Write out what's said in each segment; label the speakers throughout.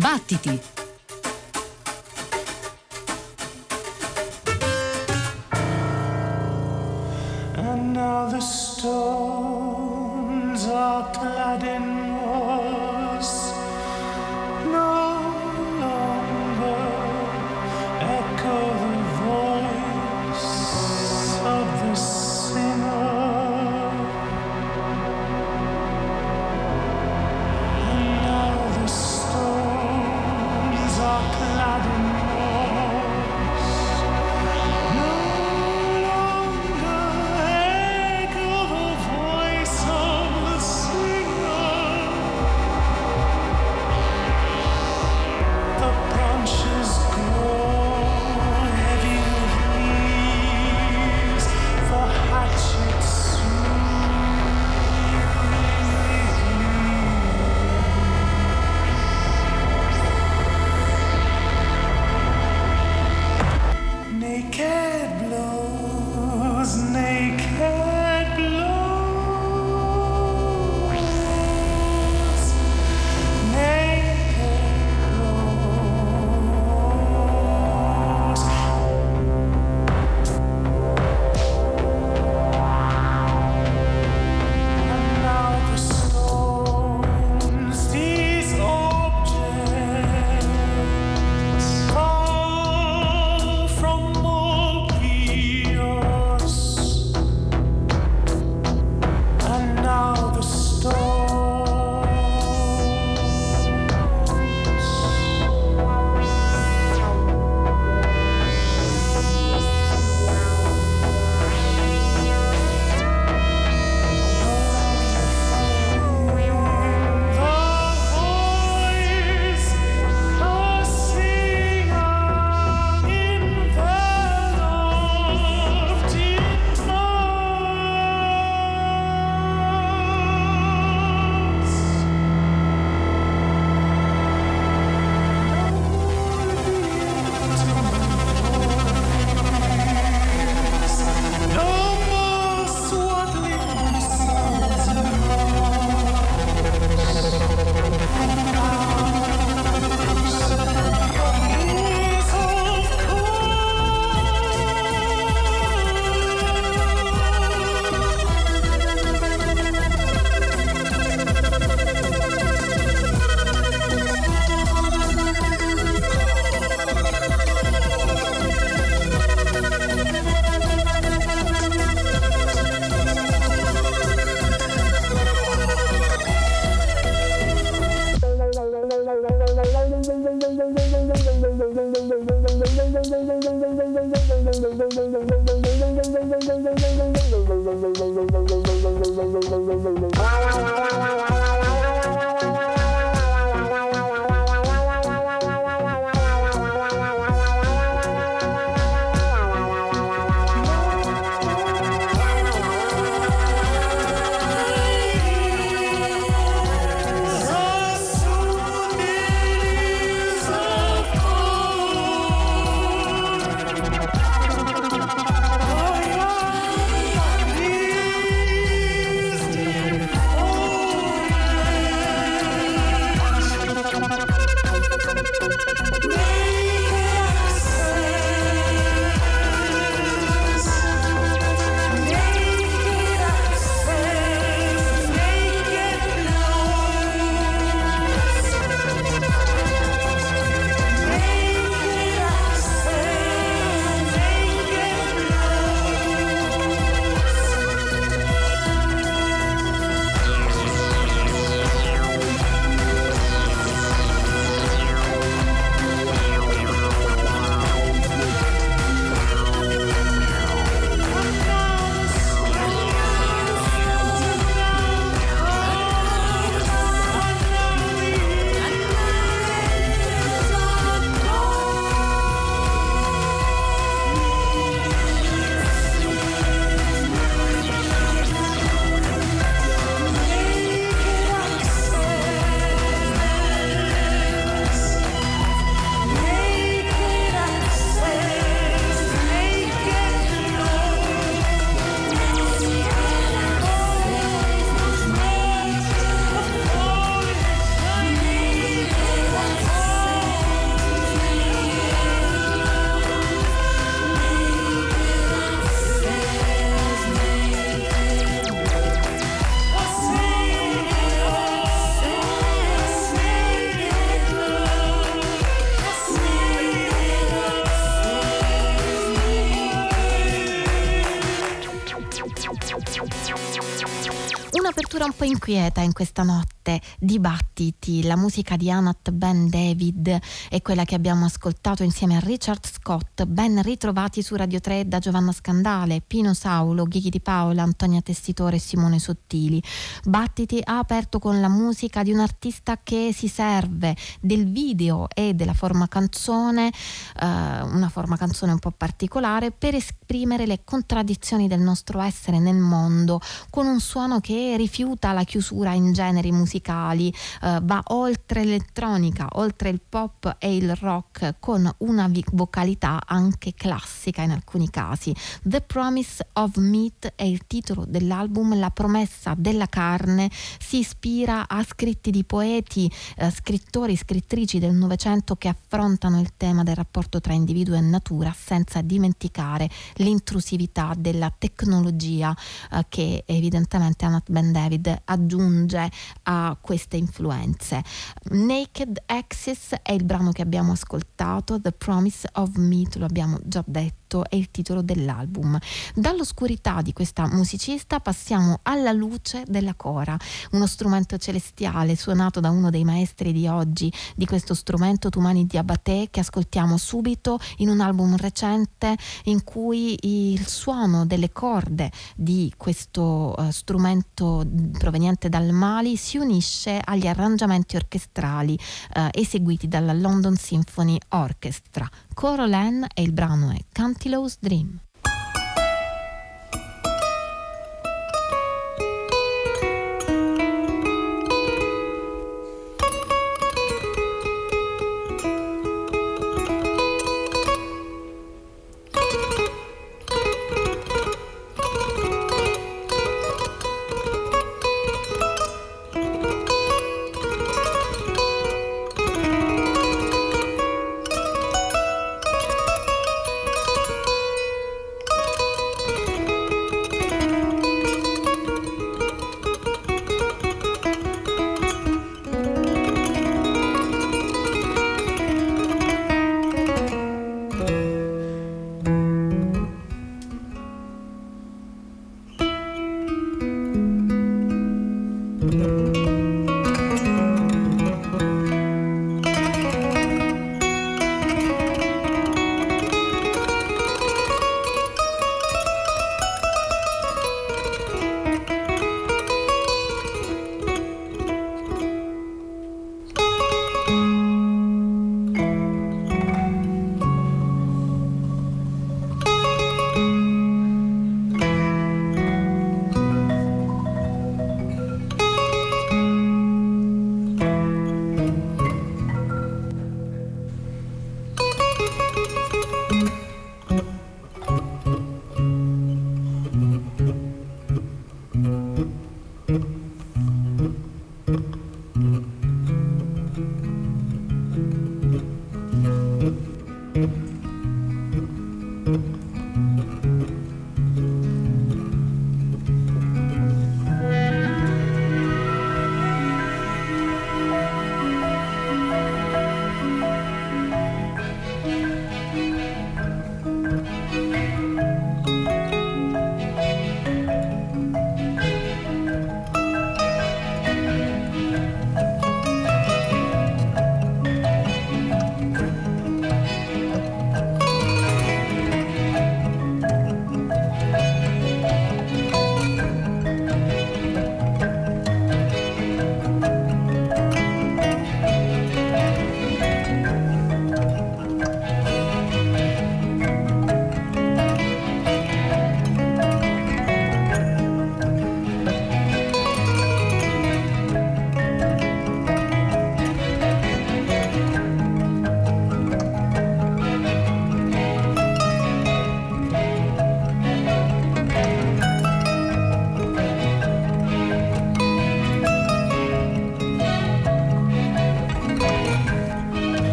Speaker 1: Battiti!
Speaker 2: Inquieta in questa notte. Dibattiti, la musica di Anat Ben David è quella che abbiamo ascoltato insieme a Richard Scott, ben ritrovati su Radio 3 da Giovanna Scandale, Pino Saulo, Ghighi Di Paola, Antonia Testitore e Simone Sottili. Battiti ha aperto con la musica di un artista che si serve del video e della forma canzone, eh, una forma canzone un po' particolare, per esprimere le contraddizioni del nostro essere nel mondo con un suono che rifiuta la chiusura in generi musicali, eh, va oltre l'elettronica, oltre il pop e il rock con una vocalità anche classica in alcuni casi. The Promise of Meat è il titolo dell'album, la promessa della carne si ispira a scritti di poeti, eh, scrittori, scrittrici del Novecento che affrontano il tema del rapporto tra individuo e natura senza dimenticare l'intrusività della tecnologia eh, che evidentemente Anat Ben David aggiunge a queste influenze. Naked Axis è il brano che abbiamo ascoltato, The Promise of Meat, lo abbiamo già detto è il titolo dell'album. Dall'oscurità di questa musicista passiamo alla luce della cora, uno strumento celestiale suonato da uno dei maestri di oggi di questo strumento Tumani Diabaté che ascoltiamo subito in un album recente in cui il suono delle corde di questo uh, strumento proveniente dal Mali si unisce agli arrangiamenti orchestrali uh, eseguiti dalla London Symphony Orchestra. Corolan e il brano è Cantilow's Dream.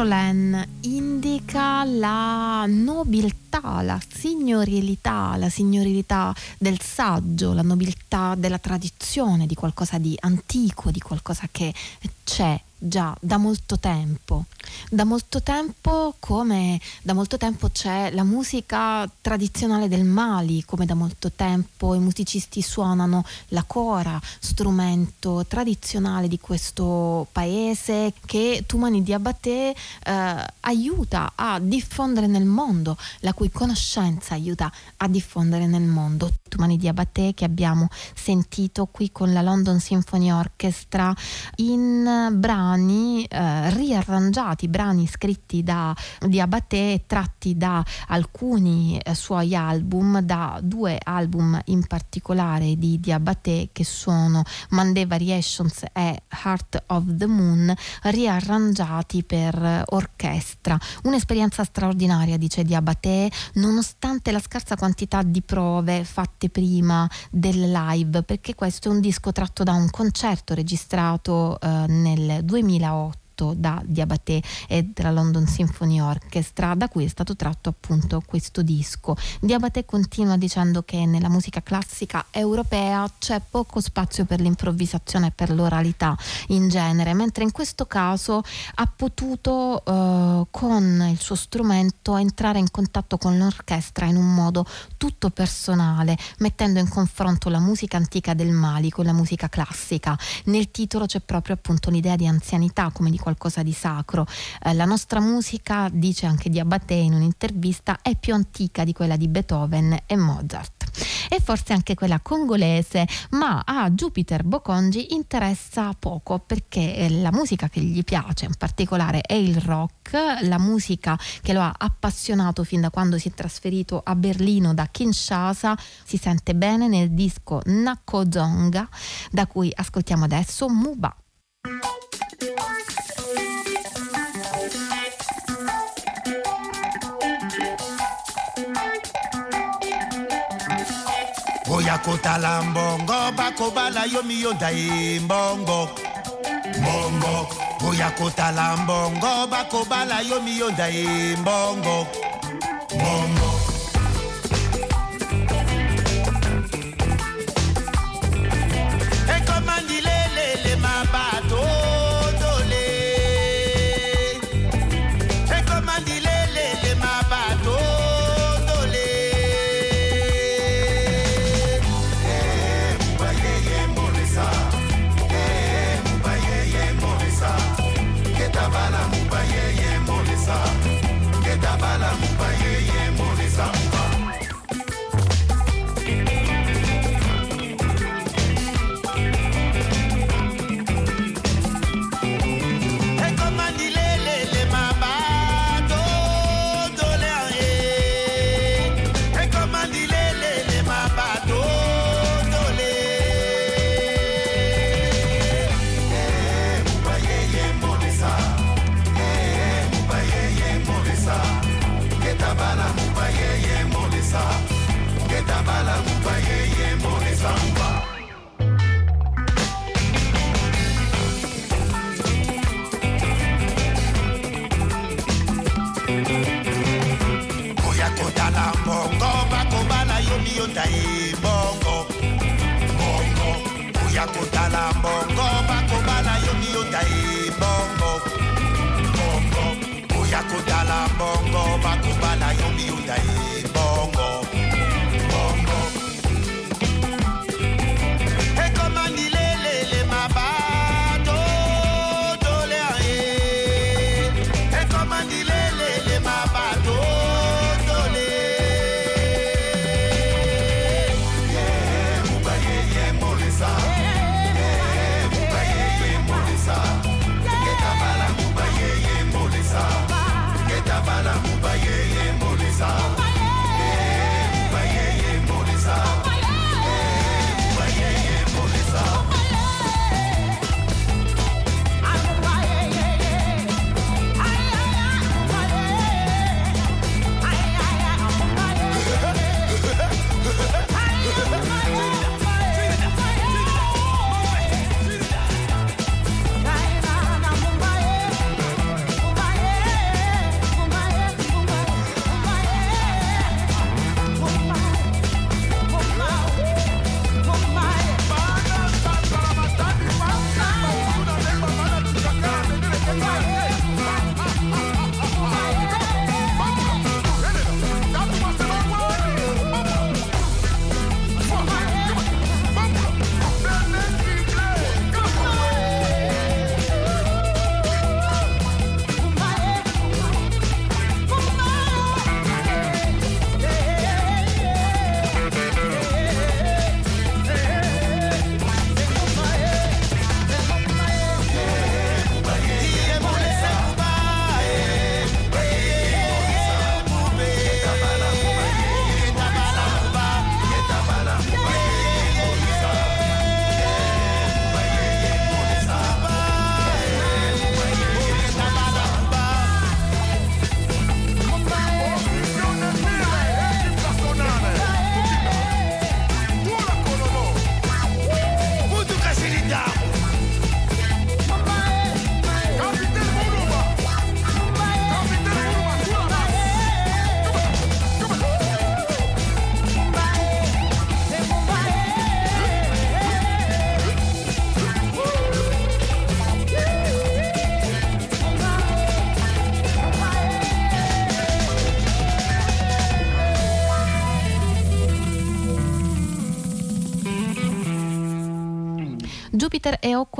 Speaker 2: Carolan indica la nobiltà, la signorilità, la signorilità del saggio, la nobiltà della tradizione, di qualcosa di antico, di qualcosa che c'è già da molto tempo. Da molto tempo come da molto tempo c'è la musica tradizionale del Mali, come da molto tempo i musicisti suonano la cora, strumento tradizionale di questo paese che Tumani Diabaté eh, aiuta a diffondere nel mondo, la cui conoscenza aiuta a diffondere nel mondo. Tumani Diabaté che abbiamo sentito qui con la London Symphony Orchestra in brani eh, riarrangiati, brani scritti da Diabaté tratti da alcuni eh, suoi album, da due album in particolare di Diabaté che sono Monday Variations e Heart of the Moon, riarrangiati per orchestra. Un'esperienza straordinaria, dice Diabaté, nonostante la scarsa quantità di prove fatte prima del live, perché questo è un disco tratto da un concerto registrato eh, nel ด้วยมีเรา scritto da Diabaté e della London Symphony Orchestra, da cui è stato tratto appunto questo disco. Diabaté continua dicendo che nella musica classica europea c'è poco spazio per l'improvvisazione e per l'oralità in genere, mentre in questo caso ha potuto eh, con il suo strumento entrare in contatto con l'orchestra in un modo tutto personale, mettendo in confronto la musica antica del Mali con la musica classica. Nel titolo c'è proprio appunto l'idea di anzianità come di qualcosa di sacro. Eh, la nostra musica, dice anche Diabaté in un'intervista, è più antica di quella di Beethoven e Mozart e forse anche quella congolese, ma a Jupiter Bocongi interessa poco perché la musica che gli piace in particolare è il rock, la musica che lo ha appassionato fin da quando si è trasferito a Berlino da Kinshasa, si sente bene nel disco Nakozonga da cui ascoltiamo adesso Muba.
Speaker 3: Oya kotala mbongo bakobala yo miyonda ye mbongo mbongo oya kotala mbongo bakobala yo miyonda ye mbongo mbongo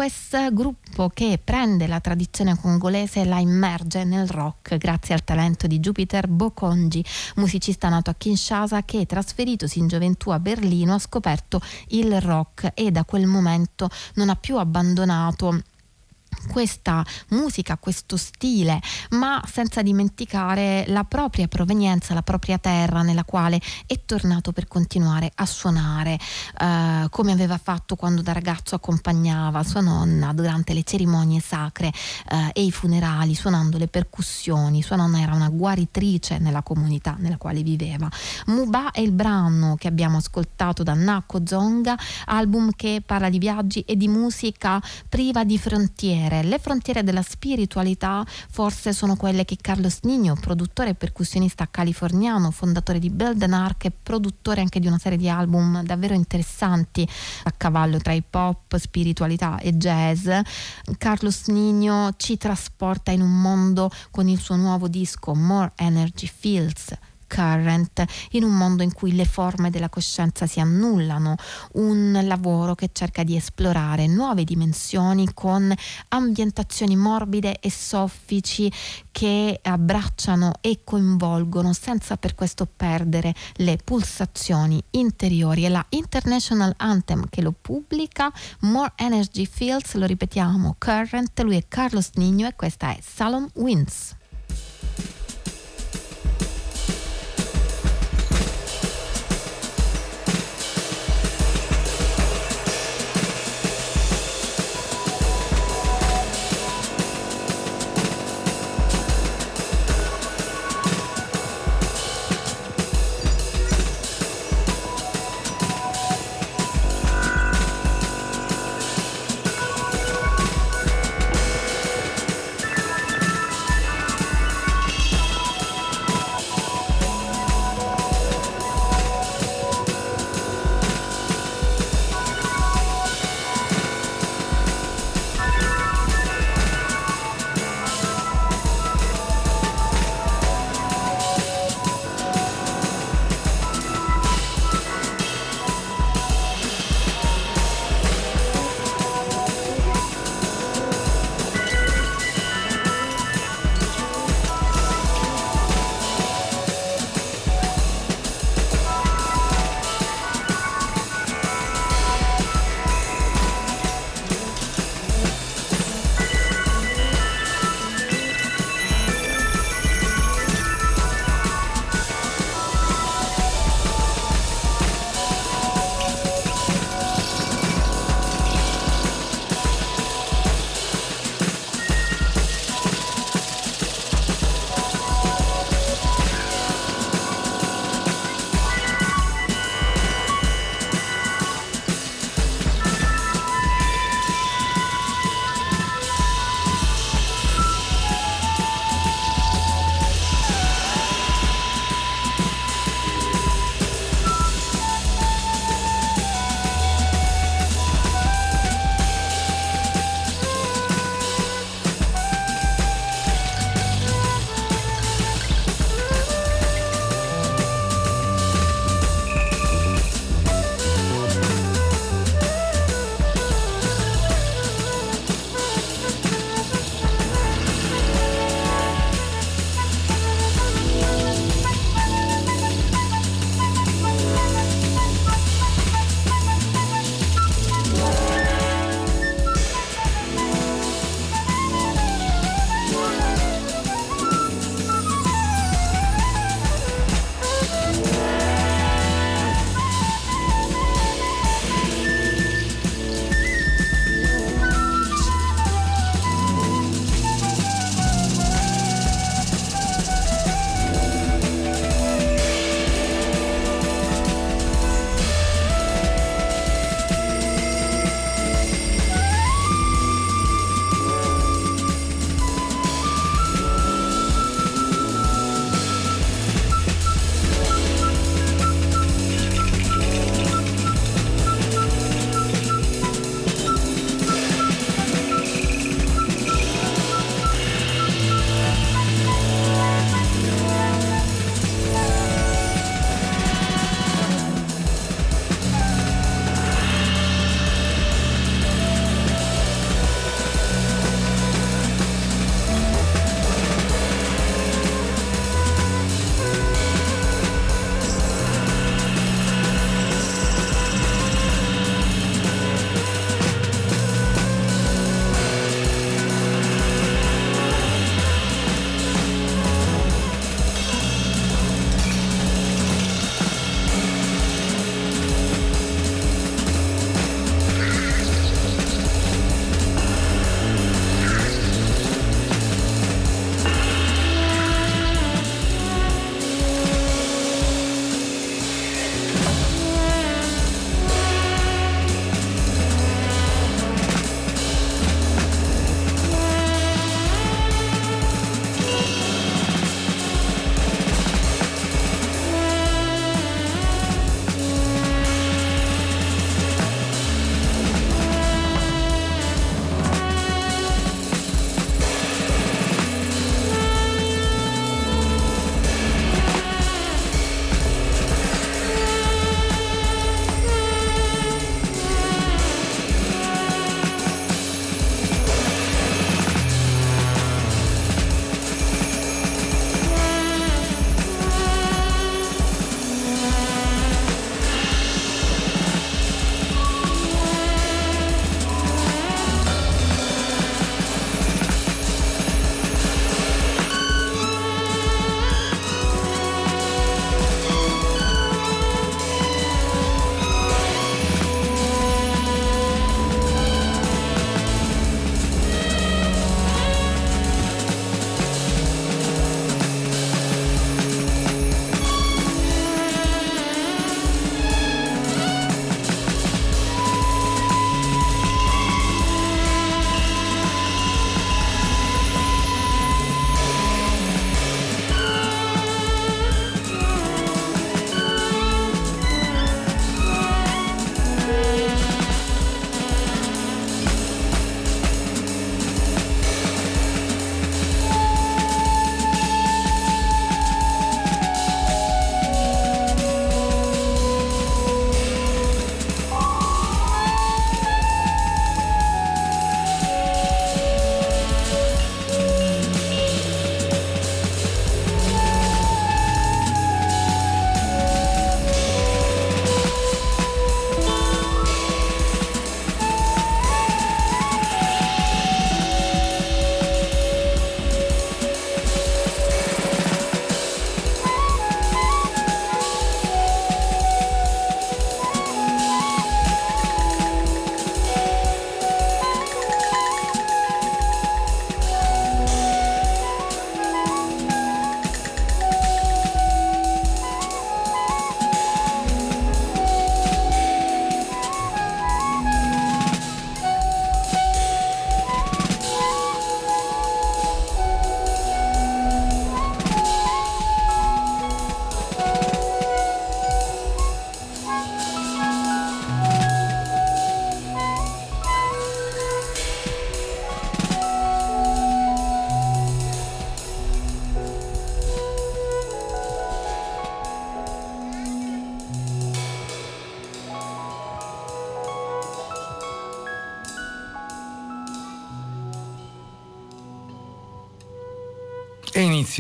Speaker 2: Oques, gruppo che prende la tradizione congolese e la immerge nel rock grazie al talento di Jupiter Bokonji, musicista nato a Kinshasa che trasferitosi in gioventù a Berlino ha scoperto il rock e da quel momento non ha più abbandonato questa musica, questo stile, ma senza dimenticare la propria provenienza, la propria terra nella quale è tornato per continuare a suonare, eh, come aveva fatto quando da ragazzo accompagnava sua nonna durante le cerimonie sacre eh, e i funerali, suonando le percussioni. Sua nonna era una guaritrice nella comunità nella quale viveva. Muba è il brano che abbiamo ascoltato da Nako Zonga, album che parla di viaggi e di musica priva di frontiere frontiere. Le frontiere della spiritualità forse sono quelle che Carlos Nino, produttore e percussionista californiano, fondatore di Belden Arc e produttore anche di una serie di album davvero interessanti a cavallo tra hip hop, spiritualità e jazz. Carlos Nino ci trasporta in un mondo con il suo nuovo disco More Energy Fields current in un mondo in cui le forme della coscienza si annullano, un lavoro che cerca di esplorare nuove dimensioni con ambientazioni morbide e soffici che abbracciano e coinvolgono senza per questo perdere le pulsazioni interiori e la International Anthem che lo pubblica More Energy Fields, lo ripetiamo, Current, lui è Carlos Nino e questa è Salon Winds.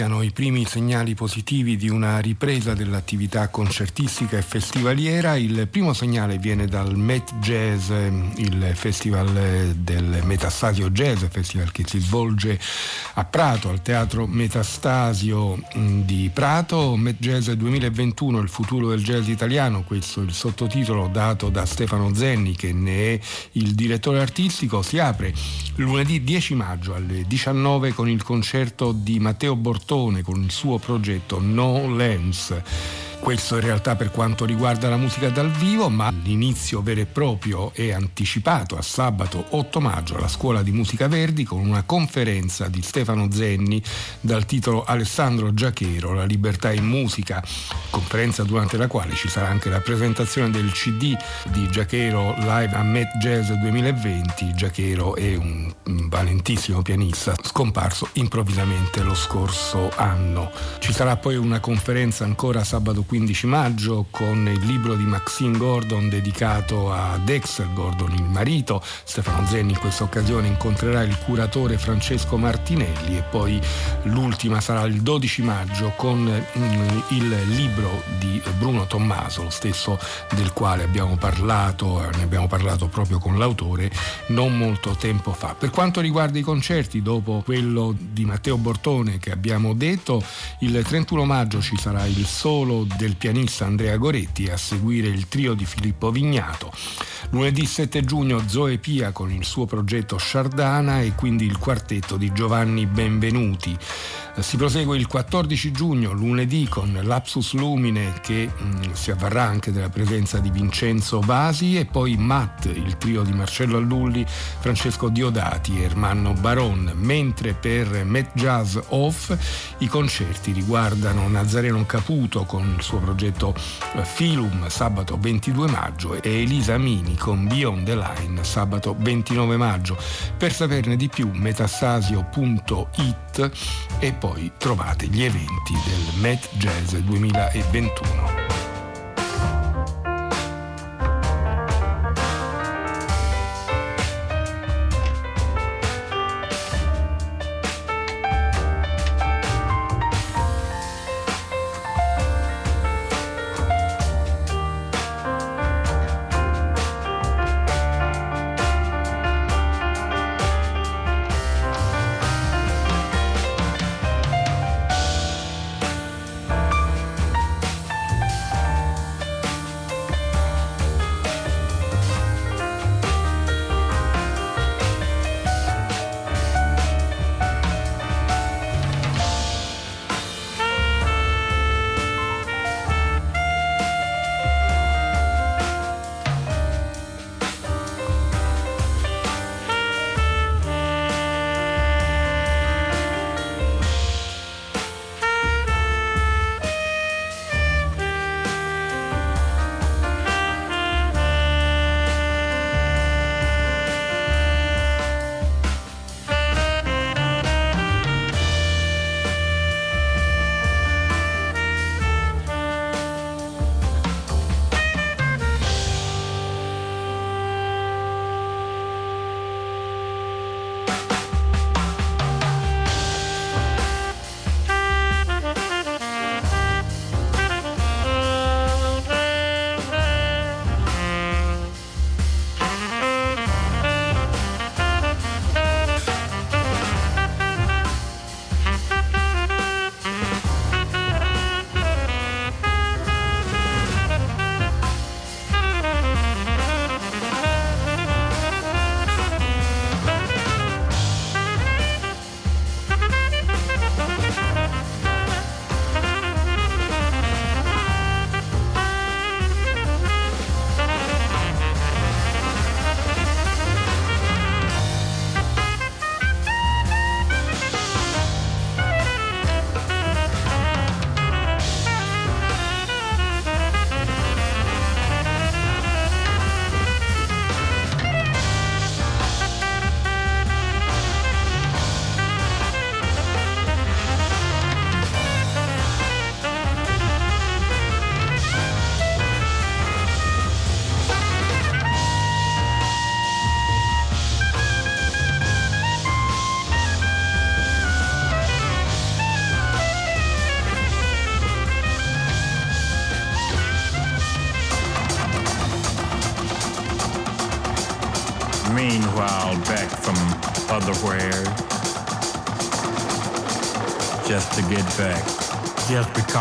Speaker 4: Iniziano i primi segnali positivi di una ripresa dell'attività concertistica e festivaliera. Il primo segnale viene dal Met Jazz, il festival del Metastasio Jazz, festival che si svolge a Prato, al Teatro Metastasio di Prato. Met Jazz 2021, il futuro del jazz italiano, questo è il sottotitolo dato da Stefano Zenni che ne è il direttore artistico. Si apre lunedì 10 maggio alle 19 con il concerto di Matteo Bortone con il suo progetto No Lens questo in realtà per quanto riguarda la musica dal vivo, ma l'inizio vero e proprio è anticipato a sabato 8 maggio alla Scuola di Musica Verdi con una conferenza di Stefano Zenni dal titolo Alessandro Giachero, La libertà in musica, conferenza durante la quale ci sarà anche la presentazione del CD di Giachero Live a Met Jazz 2020. Giachero è un valentissimo pianista scomparso improvvisamente lo scorso anno. Ci sarà poi una conferenza ancora sabato 15 maggio con il libro di Maxine Gordon dedicato a Dexter Gordon, il marito. Stefano Zenni in questa occasione incontrerà il curatore Francesco Martinelli e poi l'ultima sarà il 12 maggio con il libro di Bruno Tommaso, lo stesso del quale abbiamo parlato, ne abbiamo parlato proprio con l'autore non molto tempo fa. Per quanto riguarda i concerti, dopo quello di Matteo Bortone che abbiamo detto, il 31 maggio ci sarà il solo del pianista Andrea Goretti a seguire il trio di Filippo Vignato. Lunedì 7 giugno Zoe Pia con il suo progetto Sciardana e quindi il quartetto di Giovanni Benvenuti. Si prosegue il 14 giugno, lunedì, con Lapsus Lumine che mh, mm, si avvarrà anche della presenza di Vincenzo Vasi e poi Matt, il trio di Marcello Allulli, Francesco Diodati e Ermanno Baron, mentre per Met Jazz Off i concerti riguardano Nazareno Caputo con il suo progetto eh, Filum sabato 22 maggio e Elisa Mini con Beyond the Line sabato 29 maggio. Per saperne di più metastasio.it e poi trovate gli eventi del Met Jazz 2021.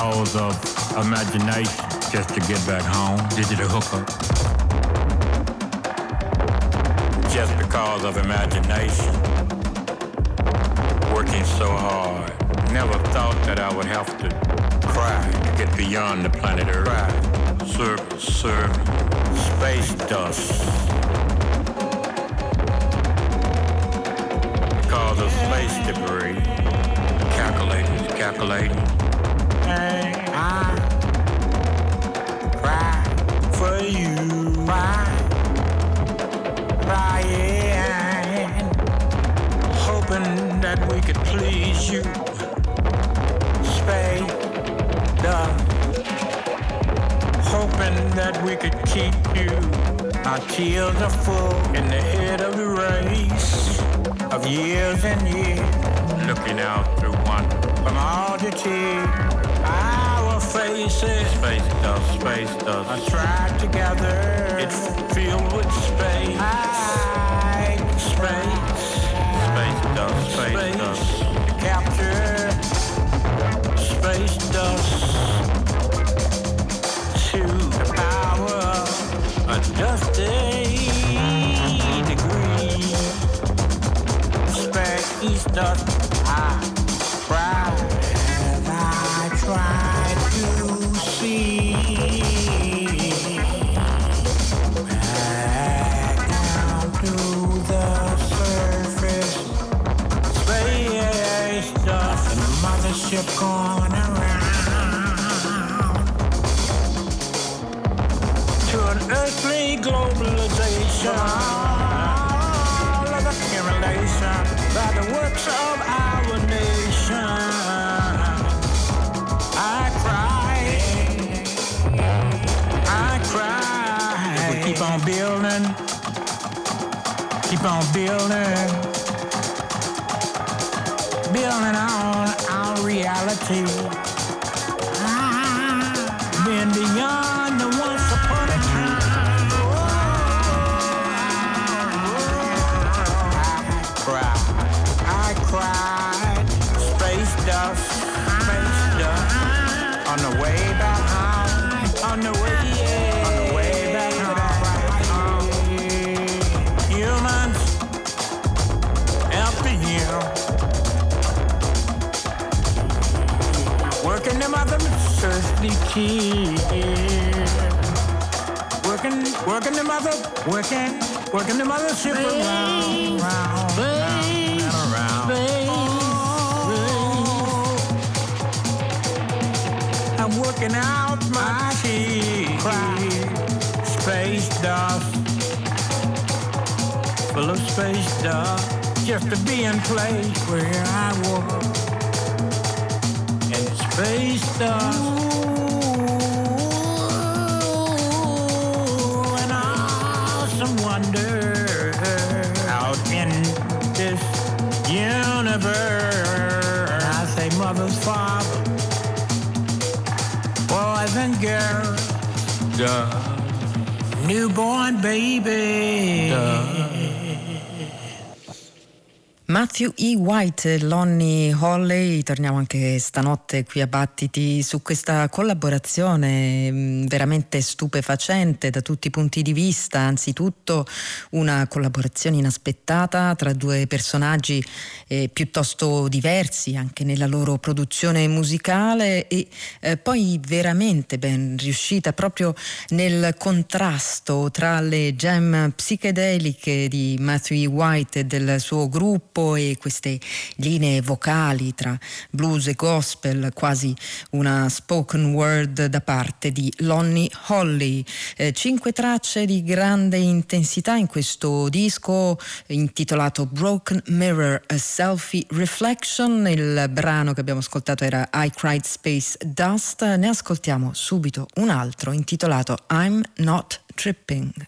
Speaker 5: Just of imagination, just to get back home. Digital hookup. Just because of imagination. Working so hard. Never thought that I would have to cry to get beyond the planet Earth. Serve, serve. Space dust. Tears are full in the head of the race of years and years, looking out through one from all the tears. Our faces, space dust, space dust, are trapped together. It's filled with space, I, space, space dust, space, dust. To capture dusty degree. Space dust, I as I try to see. Back down to the surface. Space dust and the mothership going around earthly globalization. All of accumulation by the works of our nation. I cry, I cry. We keep on building, keep on building, building on our reality. Kids. Working, working them other, working, working them other ship around, round, round, and around. Oh, I'm working out my teeth. Space dust, full of space dust, just to be in place where I was. And space dust. Wonder out in this universe. I say mother's father, boys and girls, newborn baby.
Speaker 6: Matthew E. White Lonnie Holley, torniamo anche stanotte qui a Battiti su questa collaborazione mh, veramente stupefacente da tutti i punti di vista, anzitutto una collaborazione inaspettata tra due personaggi eh, piuttosto diversi anche nella loro produzione musicale e eh, poi veramente ben riuscita proprio nel contrasto tra le gem psichedeliche di Matthew E. White e del suo gruppo e queste linee vocali tra blues e gospel, quasi una spoken word da parte di Lonnie Holly. Eh, cinque tracce di grande intensità in questo disco intitolato Broken Mirror, a Selfie Reflection. Il brano che abbiamo ascoltato era I Cried Space Dust. Ne ascoltiamo subito un altro intitolato I'm Not Tripping.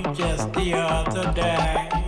Speaker 5: the other day.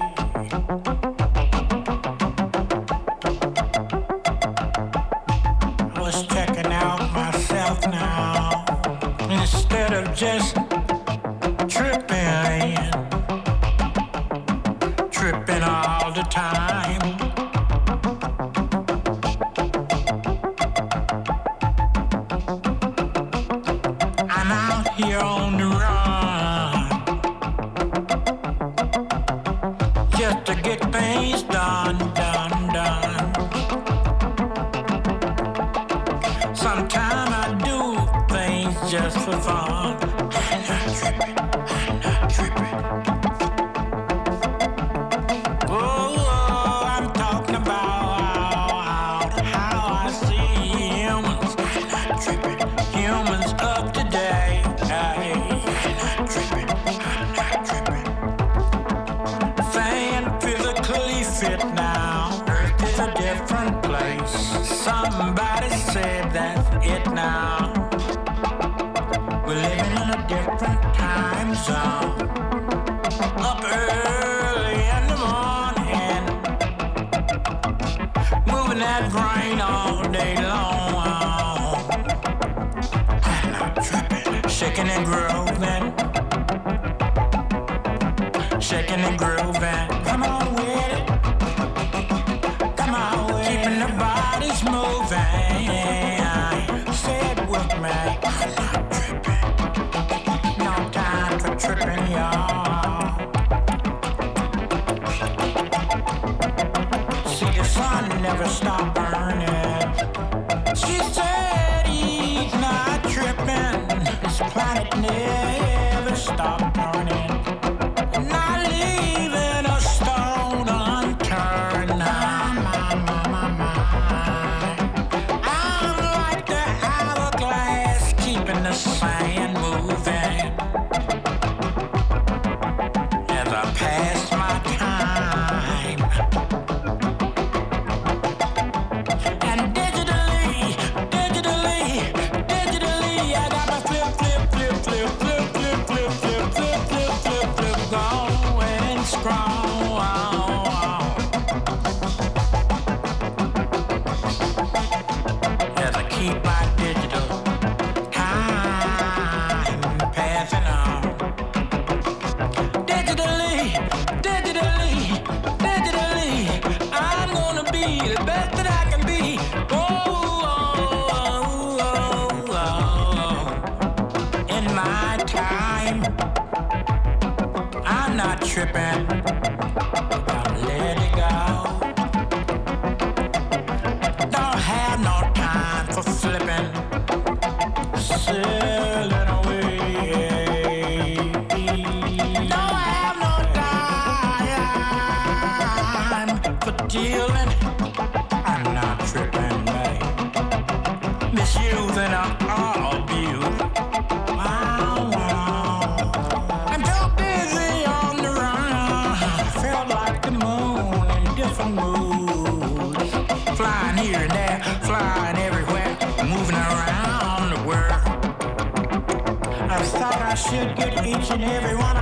Speaker 5: should get each and every one.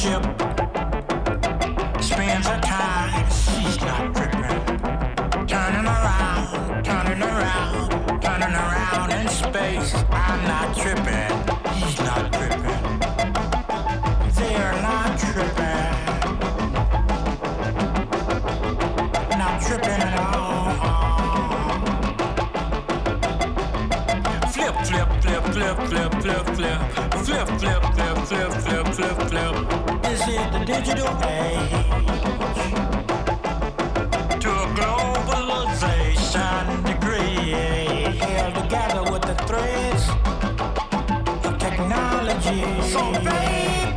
Speaker 5: Mothership. Spends her time, she's not tripping. Turning around, turning around, turning around in space. I'm not tripping, he's not tripping. They're not tripping. Not tripping at all. Flip, flip, flip, flip, flip, flip, flip. Flip, flip, flip, flip, flip, flip, flip. This is the digital age. To a globalization degree. Held together with the threads of technology. So babies,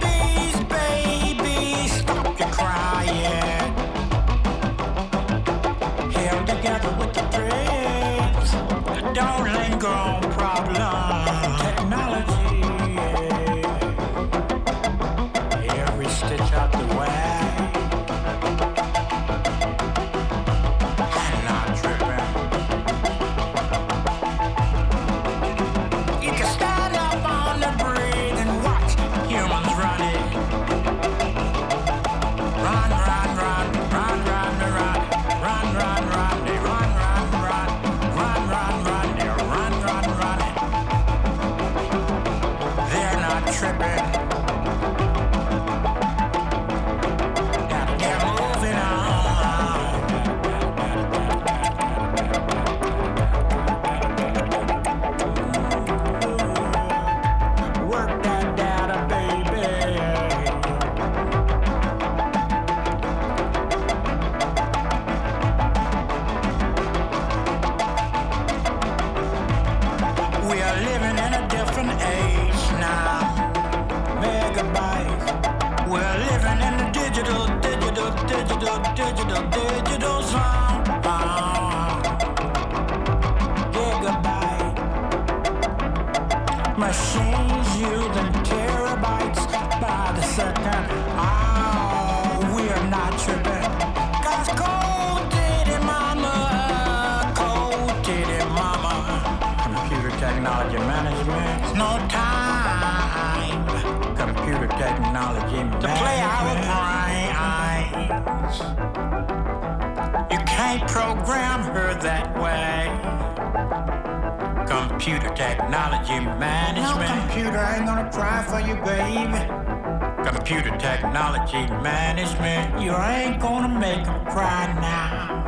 Speaker 5: technology management. You ain't gonna make them cry now.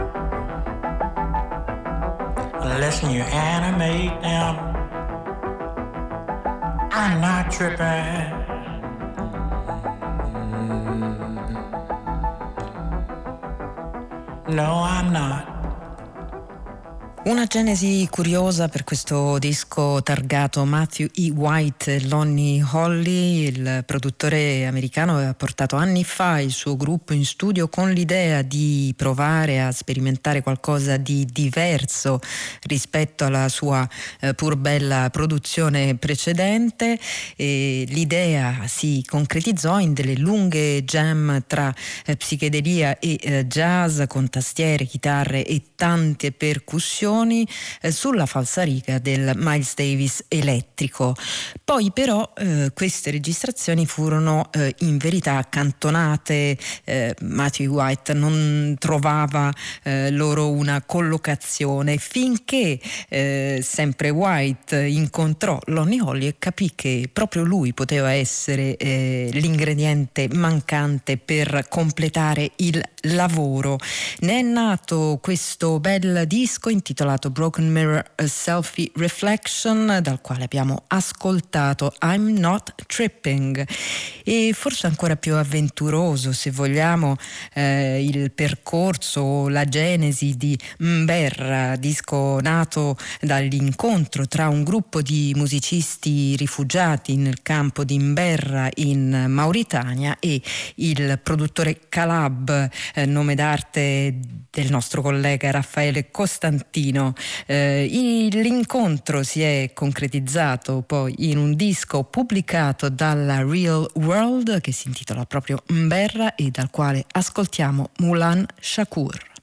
Speaker 5: Unless you animate them. I'm not tripping. No, I'm not.
Speaker 6: Una genesi curiosa per questo disco targato Matthew E. White Lonnie Holly, il produttore americano aveva portato anni fa il suo gruppo in studio con l'idea di provare a sperimentare qualcosa di diverso rispetto alla sua eh, pur bella produzione precedente. E l'idea si concretizzò in delle lunghe jam tra eh, psichedelia e eh, jazz con tastiere, chitarre e tante percussioni eh, sulla falsariga del Miles Davis elettrico. Poi però eh, queste registrazioni furono eh, in verità accantonate, eh, Matthew White non trovava eh, loro una collocazione finché eh, sempre White incontrò Lonnie Holly e capì che proprio lui poteva essere l'ingrediente mancante per completare il lavoro. Ne è nato questo bel disco intitolato Broken Mirror A Selfie Reflection, dal quale abbiamo ascoltato I'm Not Tripping e forse ancora più avventuroso, se vogliamo, eh, il percorso, la genesi di Mberra, disco nato dall'incontro tra un gruppo di musicisti rifugiati nel campo di Mberra in Mauritania e il produttore Calab, eh, nome d'arte del nostro collega Raffaele Costantino. Eh, l'incontro si è concretizzato poi in un disco pubblicato dalla Real World che si intitola proprio Mberra e dal quale ascoltiamo Mulan Shakur.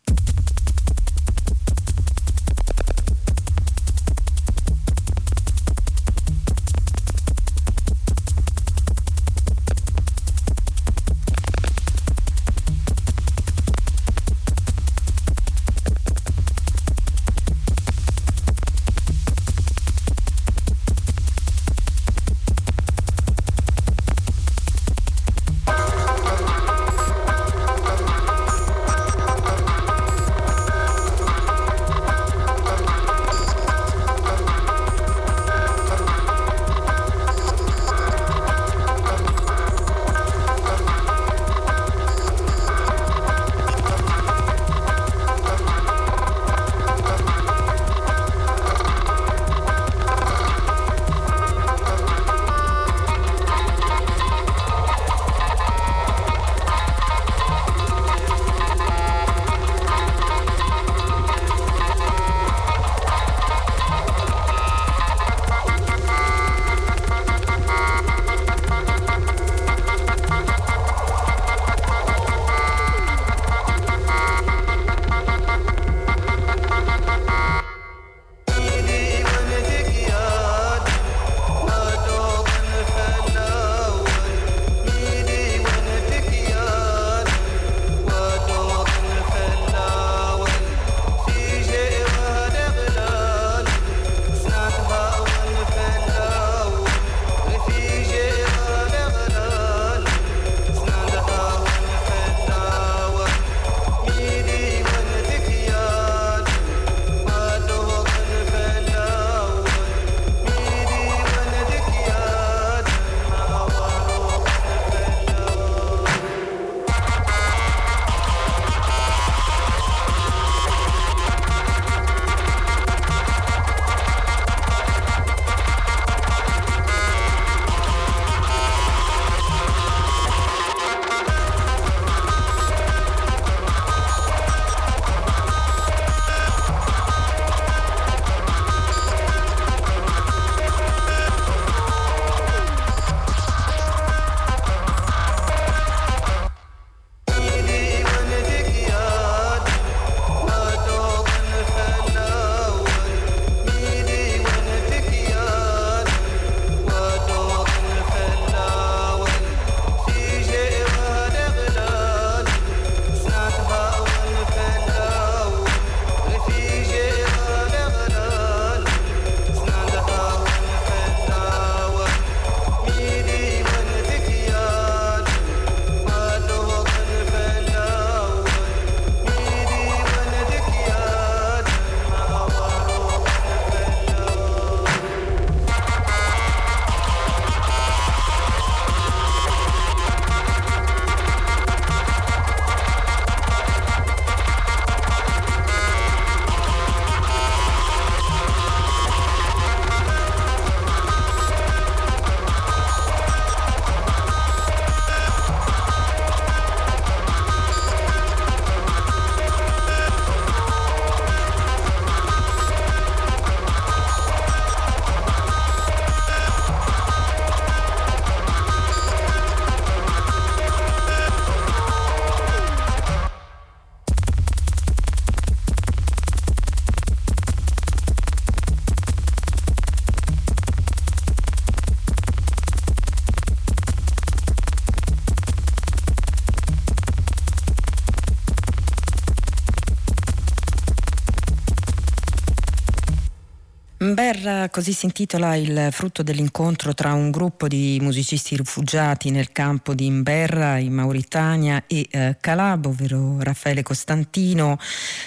Speaker 6: Così si intitola il frutto dell'incontro tra un gruppo di musicisti rifugiati nel campo di Imberra in Mauritania e eh, Calabo, ovvero Raffaele Costantino,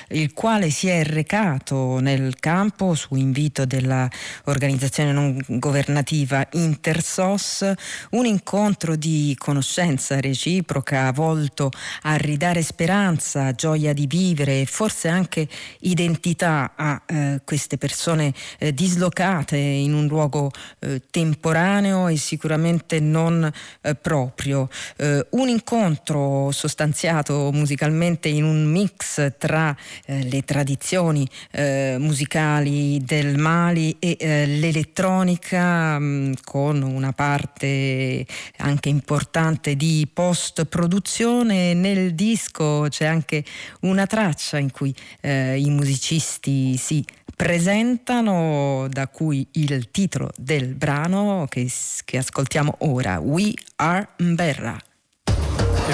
Speaker 6: il quale si è recato nel campo su invito dell'organizzazione non governativa Intersos, un incontro di conoscenza reciproca volto a ridare speranza, gioia di vivere e forse anche identità a eh, queste persone eh, dislocate in un luogo eh, temporaneo e sicuramente non eh, proprio. Eh, un incontro sostanziato musicalmente in un mix tra eh, le tradizioni eh, musicali del Mali e eh, l'elettronica mh, mm, con una parte anche importante di post produzione. Nel disco c'è anche una traccia in cui i musicisti si presentano, da cui il titolo del brano che, che ascoltiamo ora, We Are Mberra.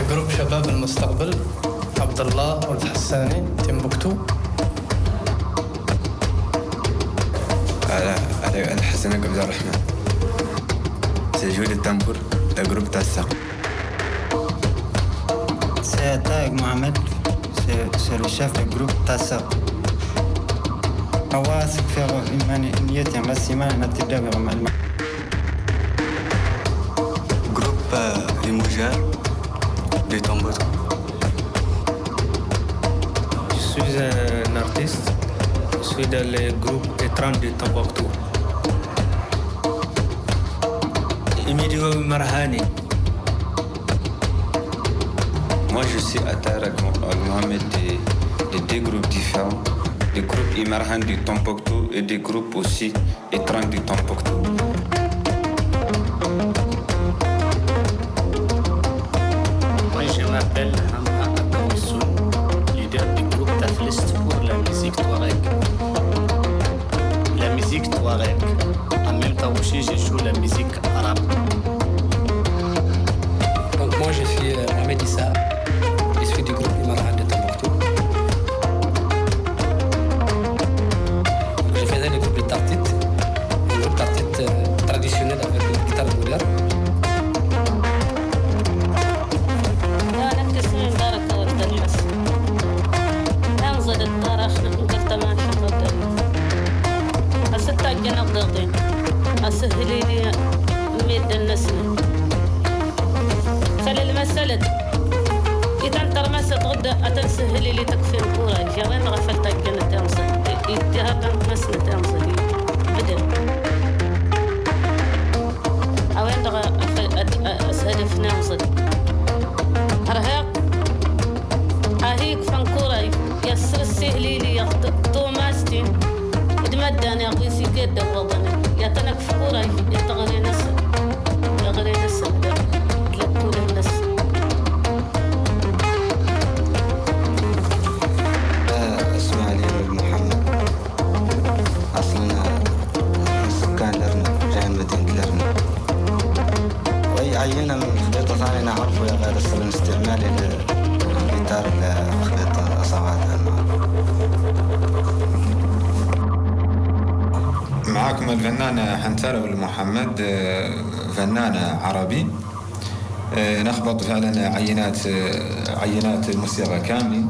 Speaker 7: جروب شباب المستقبل عبد الله والحساني تيمبكتو
Speaker 8: على على الحسن عبد الرحمن سجود التنبور الجروب تاع الساق
Speaker 9: C'est Taïg Mohamed, c'est le chef du groupe Tassa. حواس كثير إيماني نيتي بس إيماني ما تدابر مع الم...
Speaker 8: جروب ليموجار de Tombouctou.
Speaker 7: Je suis un artiste, je suis dans le groupe Étrange de Tombouctou. Imidio Marhani.
Speaker 8: Moi, je suis Attar Mohamed de, de deux groupes différents. Des groupes Imarhan du Tombouctou et des groupes aussi étranges du Tombouctou.
Speaker 10: Moi, je m'appelle Hamza Akawissoun, leader du groupe Taflist pour la musique Touareg. La musique Touareg. En même temps aussi, je joue la musique arabe.
Speaker 7: Donc moi je suis euh, Mohamed Issa,
Speaker 8: عينات الموسيقى كامله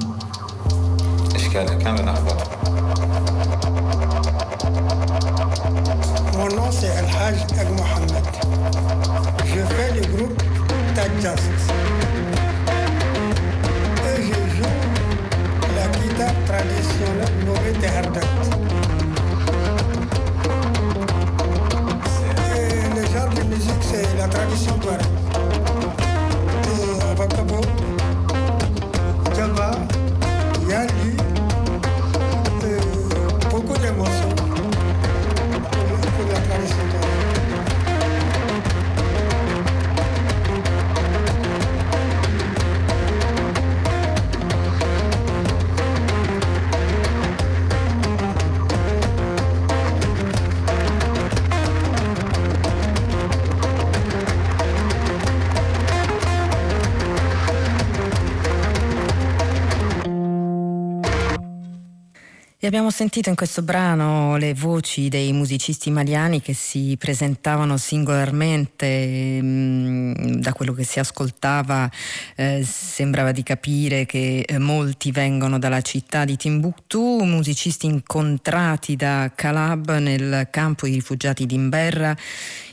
Speaker 6: E abbiamo sentito in questo brano le voci dei musicisti maliani che si presentavano singolarmente, mm, da quello che si ascoltava eh, sembrava di capire che eh, molti vengono dalla città di Timbuktu, musicisti incontrati da Calab nel campo di rifugiati di Imberra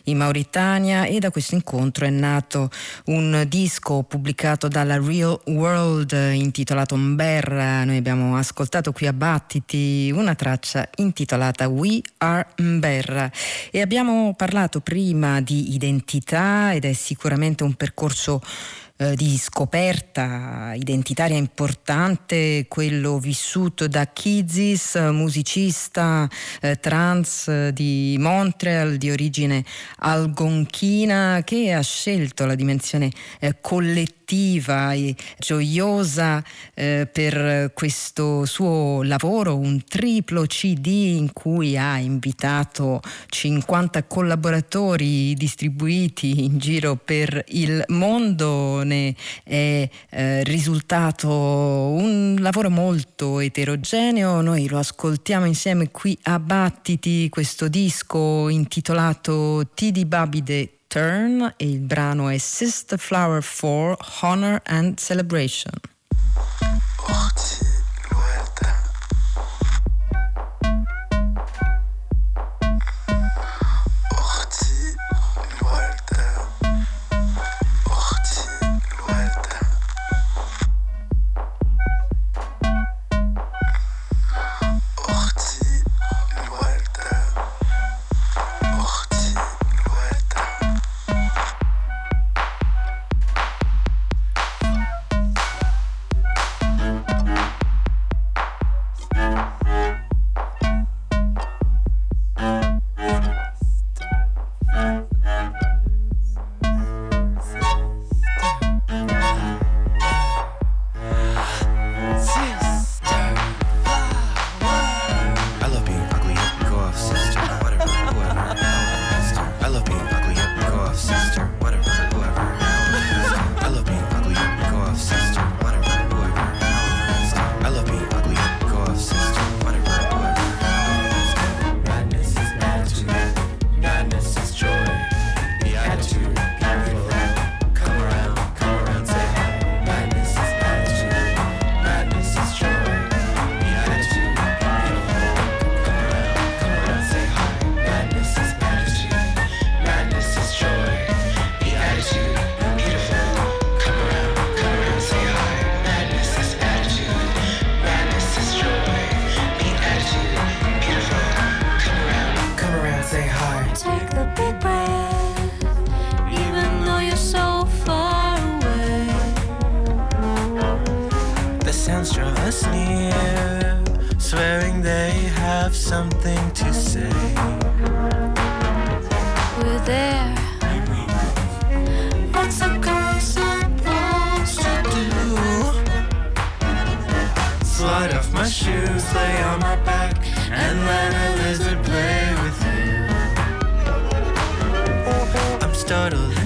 Speaker 6: in Mauritania e da questo incontro è nato un disco pubblicato dalla Real World intitolato Mberra. Noi abbiamo ascoltato qui a Battiti una traccia intitolata We Are Mberra e abbiamo parlato prima di identità ed è sicuramente un percorso eh, di scoperta identitaria importante, quello vissuto da Kizis, musicista eh, trans eh, di Montreal di origine algonchina che ha scelto la dimensione eh, collettiva e gioiosa eh, per questo suo lavoro, un triplo CD in cui ha invitato 50 collaboratori distribuiti in giro per il mondo è eh, risultato un lavoro molto eterogeneo. Noi lo ascoltiamo insieme qui a Battiti, questo disco intitolato Tidi Babide Turn e il brano è Sister Flower 4 Honor and Celebration.
Speaker 11: I
Speaker 12: Take the big breath, even though you're so far away.
Speaker 11: The sounds draw us near, swearing they have something to say.
Speaker 12: We're there. What's a girl supposed to do?
Speaker 11: Slide off my shoes, lay on my back, and let a lizard play startled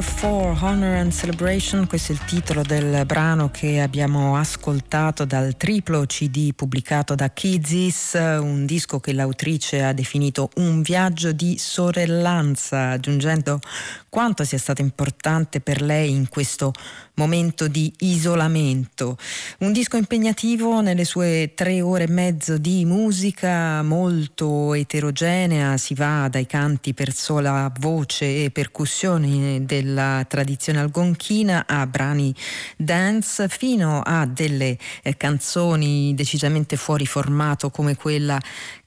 Speaker 6: Flower for Honor and Celebration, questo è il titolo del brano che abbiamo ascoltato dal triplo CD pubblicato da Kizis, un disco che l'autrice ha definito un viaggio di sorellanza, aggiungendo quanto sia stato importante per lei in questo momento di isolamento. Un disco impegnativo nelle sue tre ore e mezzo di musica molto eterogenea, si va dai canti per sola voce e percussioni della tradizione algonchina a brani dance fino a delle eh, canzoni decisamente fuori formato come quella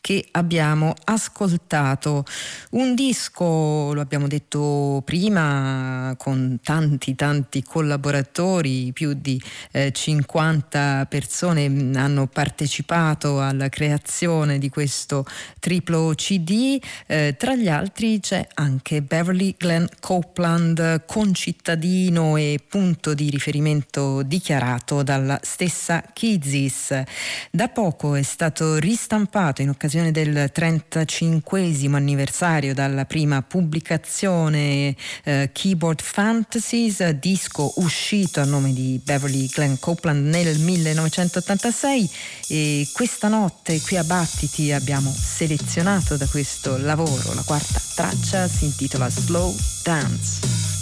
Speaker 6: che abbiamo ascoltato. Un disco, lo abbiamo detto prima, con tanti tanti collaboratori, più di eh, 50 persone hanno partecipato alla creazione di questo triplo CD, eh, tra gli altri c'è anche Beverly Glenn Copeland, concittadino e punto di riferimento dichiarato dalla stessa Kizis. Da poco è stato ristampato in occasione del 35 anniversario dalla prima pubblicazione eh, Keyboard Fantasies, disco uscito a nome di Beverly Glenn Copeland nel 1986 e questa notte qui a Battiti abbiamo selezionato da questo lavoro la quarta traccia, si intitola Slow Dance.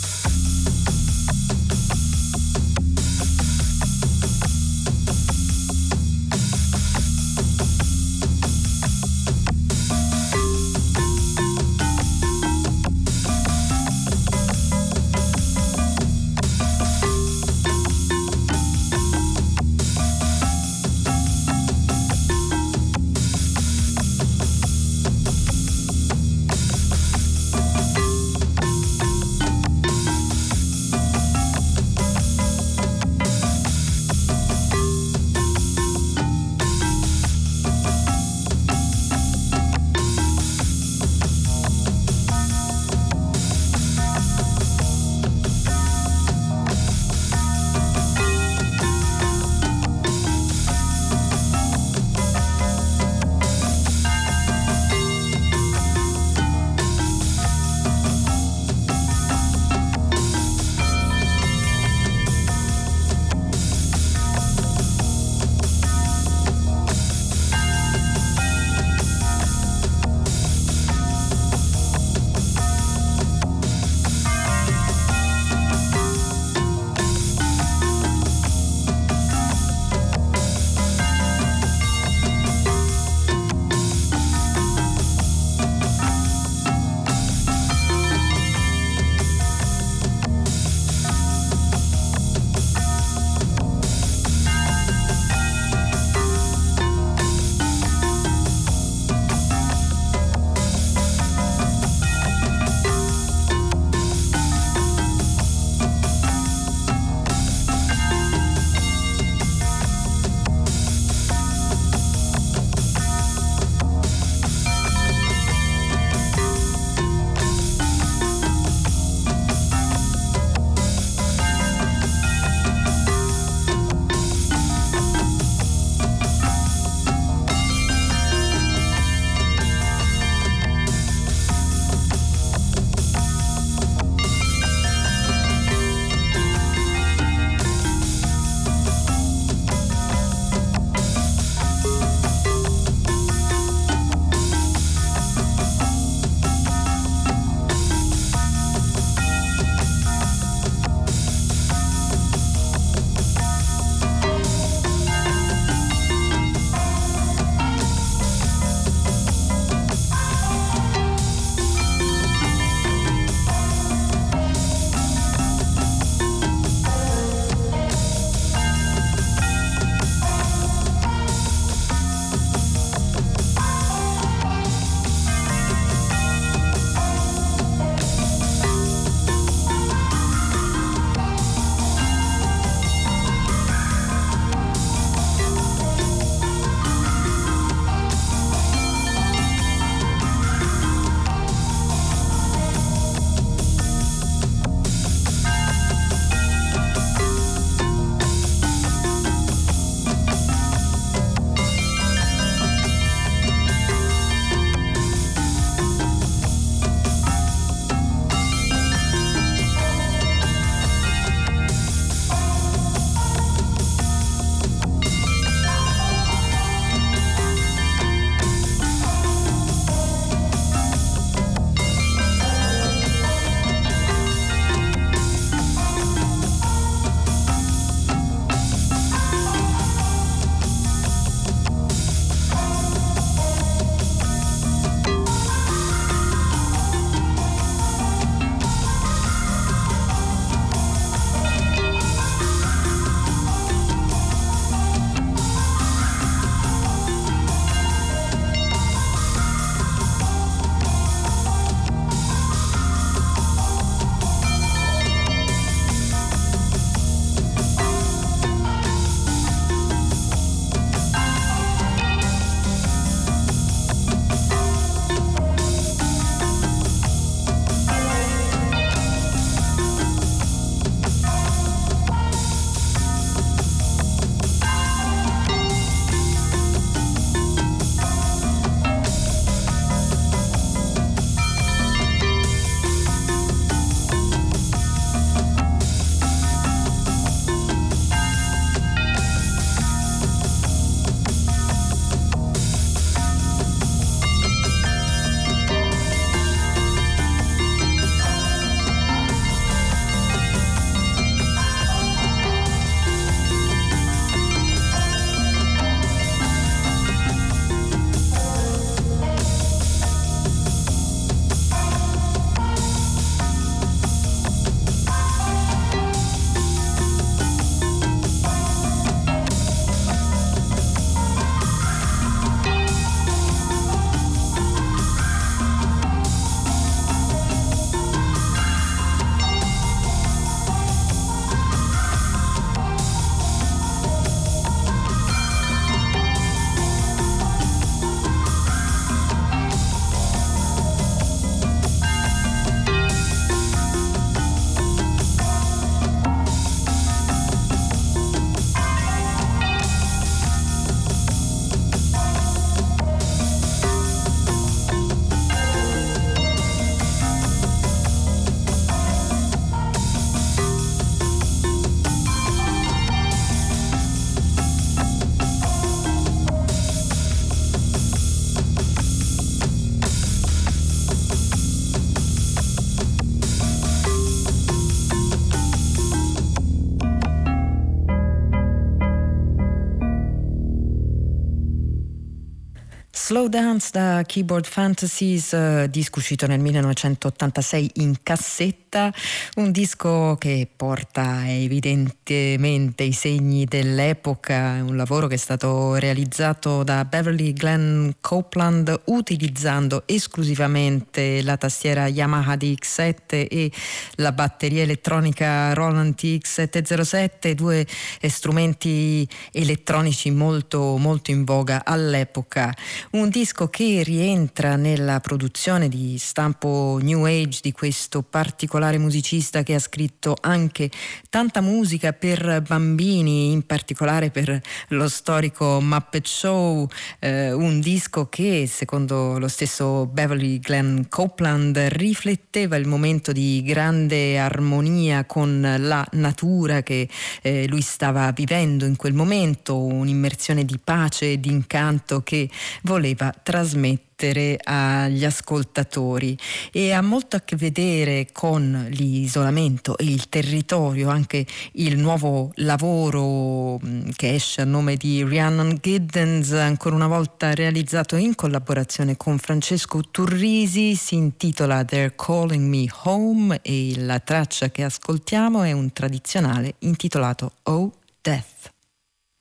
Speaker 6: Slow Dance da Keyboard Fantasies, eh, disco uscito nel 1986 in cassetta, un disco che porta evidentemente i segni dell'epoca, un lavoro che è stato realizzato da Beverly Glenn Copeland utilizzando esclusivamente la tastiera Yamaha DX7 e la batteria elettronica Roland TX707, due strumenti elettronici molto, molto in voga all'epoca. Un disco che rientra nella produzione di stampo New Age di questo particolare musicista che ha scritto anche tanta musica per bambini, in particolare per lo storico Muppet Show, eh, un disco che secondo lo stesso Beverly Glenn Copeland rifletteva il momento di grande armonia con la natura che eh, lui stava vivendo in quel momento, un'immersione di pace e di incanto che voleva trasmettere agli ascoltatori e ha molto a che vedere con l'isolamento e il territorio, anche il nuovo lavoro mh, che esce a nome di Rhiannon Giddens, ancora una volta realizzato in collaborazione con Francesco Turrisi, si intitola They're Calling Me Home e la traccia che ascoltiamo è un tradizionale intitolato Oh Death.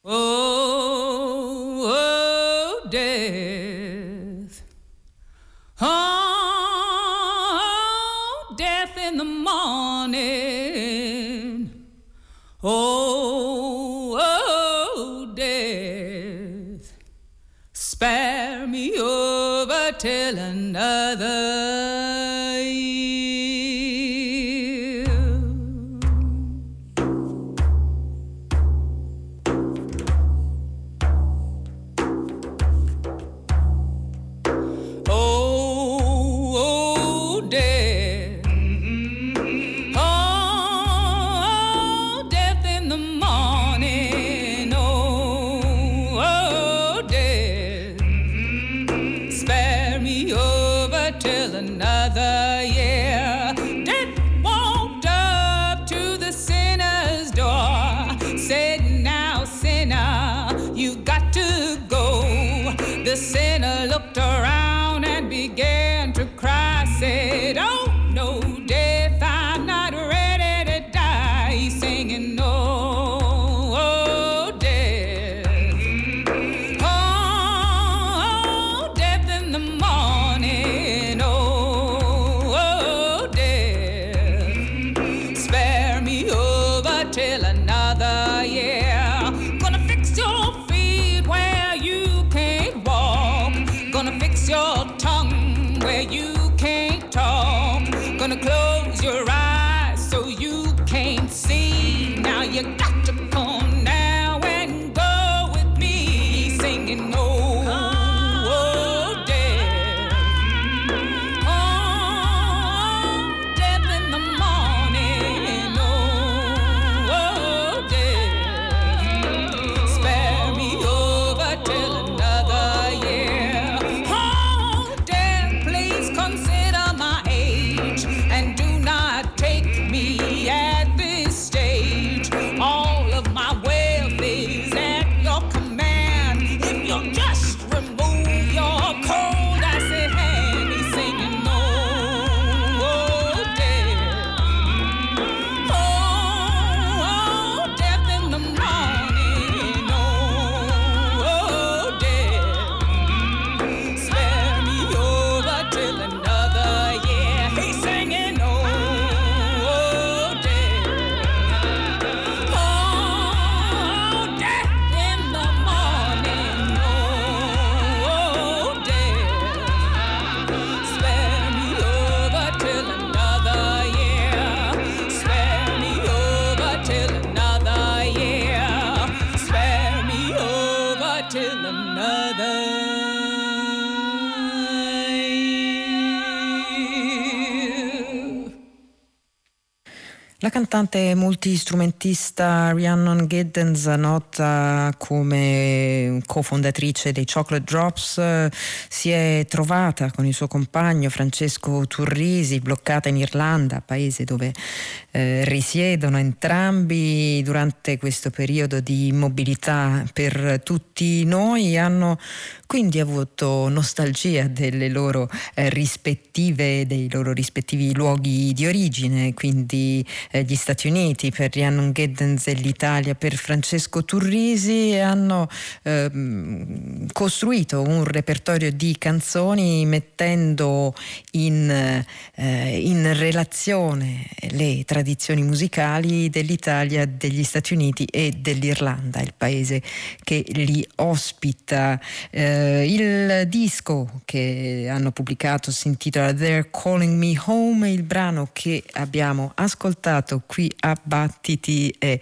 Speaker 13: Oh, Oh, oh, death. Spare me oh, over till another
Speaker 6: cantante multistrumentista Rhiannon Giddens, nota come cofondatrice dei Chocolate Drops, si è trovata con il suo compagno Francesco Turrisi, bloccata in Irlanda, paese dove eh, risiedono entrambi durante questo periodo di immobilità per tutti noi. Hanno quindi avuto nostalgia delle loro eh, rispettive, dei loro rispettivi luoghi di origine, quindi eh, gli Stati Uniti per Rhiannon Giddens e l'Italia per Francesco Turrisi hanno ehm, costruito un repertorio di canzoni mettendo in, eh, in relazione le tradizioni musicali dell'Italia, degli Stati Uniti e dell'Irlanda, il paese che li ospita. Eh, il disco che hanno pubblicato si intitola They're Calling Me Home, il brano che abbiamo ascoltato qui a Battiti è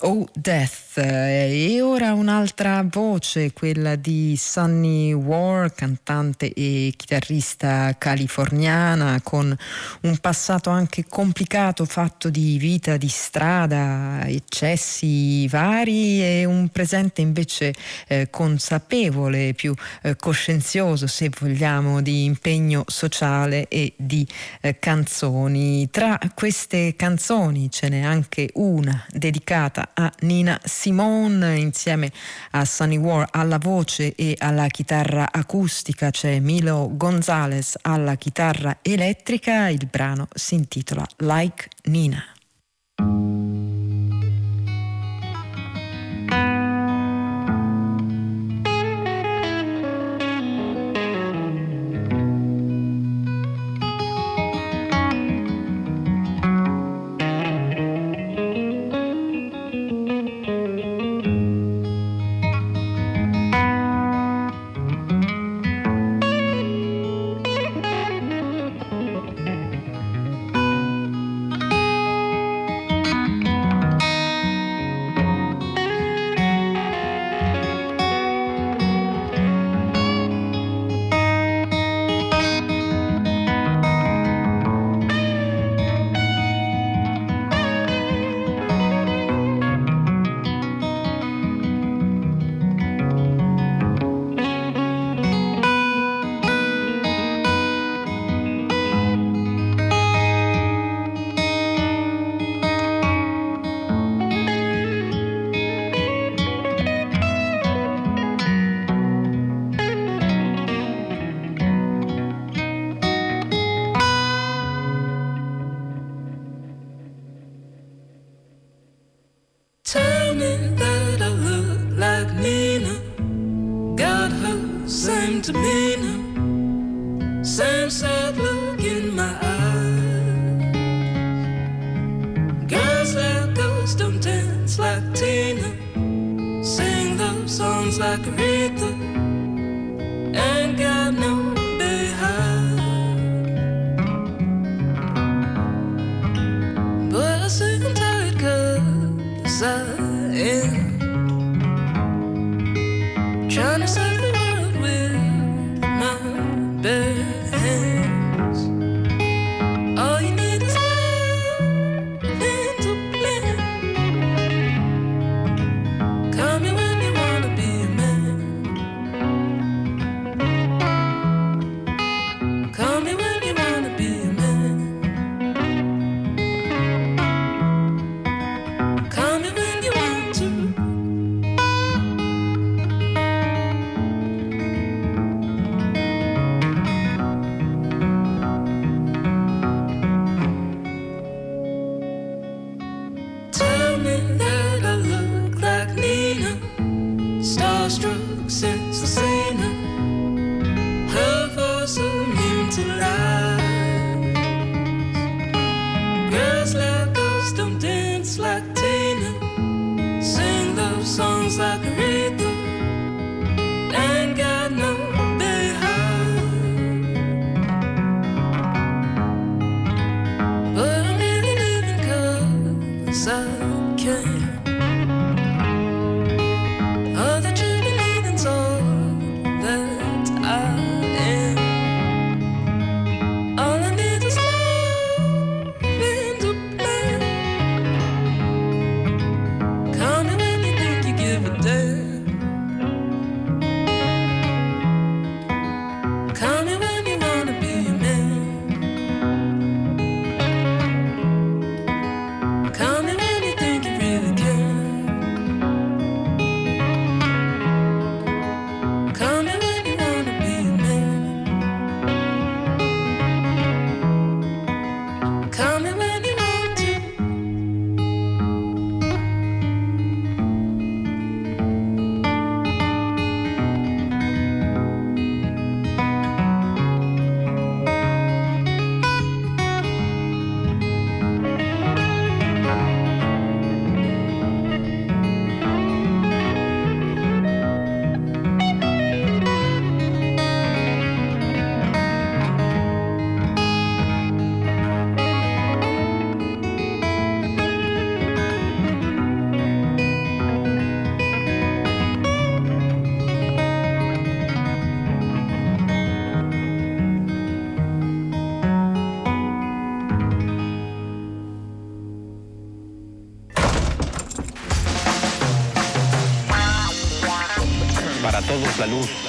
Speaker 6: Oh Death e ora un'altra voce, quella di Sunny War, cantante e chitarrista californiana con un passato anche complicato fatto di vita di strada, eccessi vari e un presente invece eh, consapevole, più eh, coscienzioso se vogliamo, di impegno sociale e di eh, canzoni. Tra queste canzoni ce n'è anche una dedicata a Nina Simone insieme a Sunny War alla voce e alla chitarra acustica, c'è Milo Gonzalez alla chitarra elettrica, il brano si intitola Like Nina.
Speaker 14: La luz.